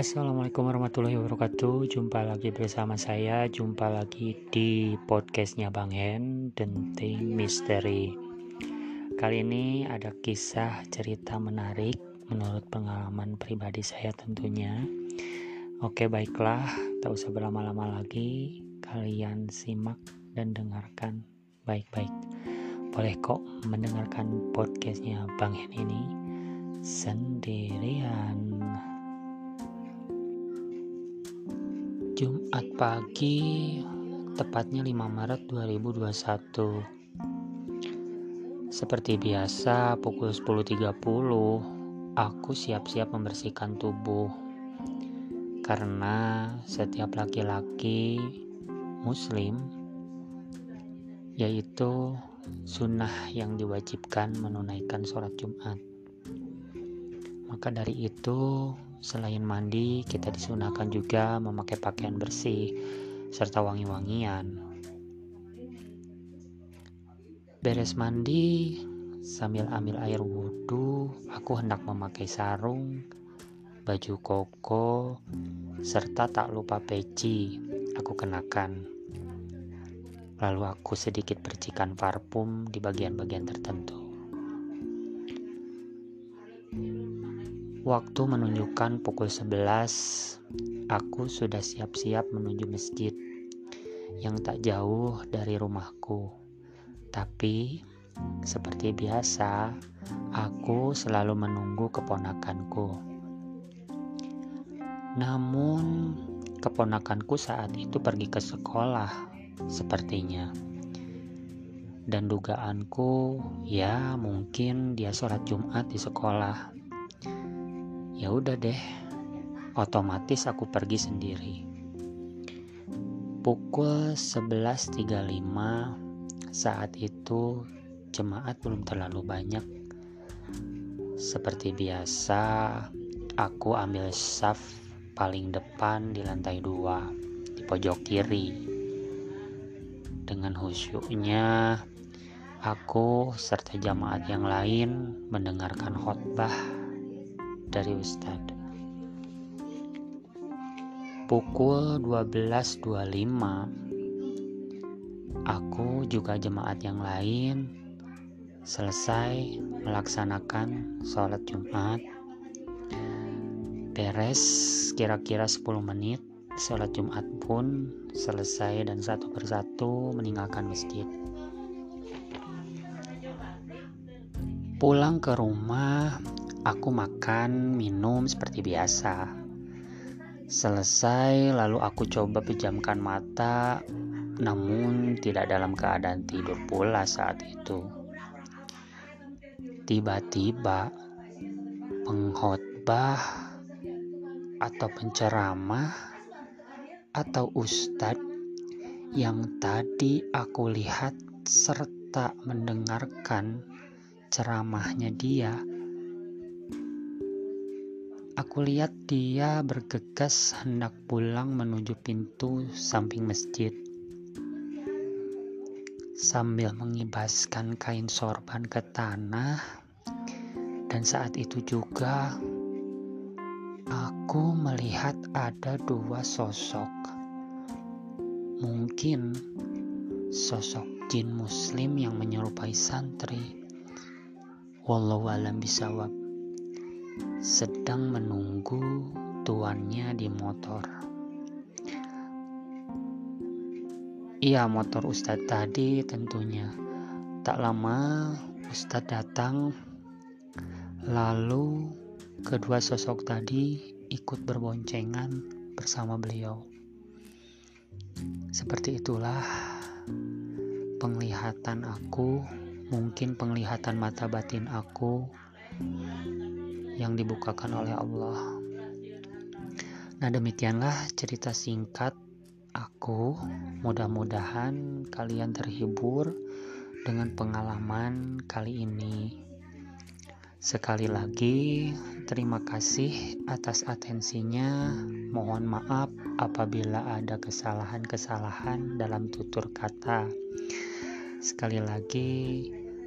Assalamualaikum warahmatullahi wabarakatuh. Jumpa lagi bersama saya. Jumpa lagi di podcastnya Bang Hen Denting Misteri. Kali ini ada kisah cerita menarik Menurut pengalaman pribadi saya tentunya. Oke baiklah. Tak usah berlama-lama lagi. Kalian simak dan dengarkan Baik-baik. Boleh kok mendengarkan podcastnya Bang Hen ini Sendirian Jumat pagi, tepatnya 5 Maret 2021. Seperti biasa, pukul 10.30, aku siap-siap membersihkan tubuh. Karena setiap laki-laki muslim yaitu sunnah yang diwajibkan menunaikan sholat Jumat. Maka dari itu, selain mandi, kita disunahkan juga memakai pakaian bersih serta wangi-wangian. Beres mandi, sambil ambil air wudhu, aku hendak memakai sarung, baju koko, serta tak lupa peci aku kenakan. Lalu aku sedikit percikan parfum di bagian-bagian tertentu. Waktu menunjukkan pukul 11, aku sudah siap-siap menuju masjid yang tak jauh dari rumahku. Tapi, seperti biasa, aku selalu menunggu keponakanku. Namun, keponakanku saat itu pergi ke sekolah, sepertinya. Dan dugaanku, ya mungkin dia sholat Jumat di sekolah ya udah deh otomatis aku pergi sendiri. Pukul 11.35 saat itu jemaat belum terlalu banyak. Seperti biasa aku ambil saf paling depan di lantai dua di pojok kiri. Dengan khusyuknya aku serta jamaat yang lain mendengarkan khotbah dari Ustadz. Pukul 12.25 Aku juga jemaat yang lain selesai melaksanakan sholat Jumat beres kira-kira 10 menit sholat Jumat pun selesai dan satu persatu meninggalkan masjid pulang ke rumah Aku makan, minum seperti biasa. Selesai, lalu aku coba pejamkan mata, namun tidak dalam keadaan tidur pula saat itu. Tiba-tiba, pengkhotbah atau penceramah atau ustadz yang tadi aku lihat serta mendengarkan ceramahnya dia Aku lihat dia bergegas hendak pulang menuju pintu samping masjid. Sambil mengibaskan kain sorban ke tanah, dan saat itu juga aku melihat ada dua sosok. Mungkin sosok jin muslim yang menyerupai santri. Wallahu alam bisawab sedang menunggu tuannya di motor. Iya, motor Ustadz tadi tentunya. Tak lama Ustadz datang, lalu kedua sosok tadi ikut berboncengan bersama beliau. Seperti itulah penglihatan aku, mungkin penglihatan mata batin aku yang dibukakan oleh Allah. Nah, demikianlah cerita singkat aku. Mudah-mudahan kalian terhibur dengan pengalaman kali ini. Sekali lagi, terima kasih atas atensinya. Mohon maaf apabila ada kesalahan-kesalahan dalam tutur kata. Sekali lagi,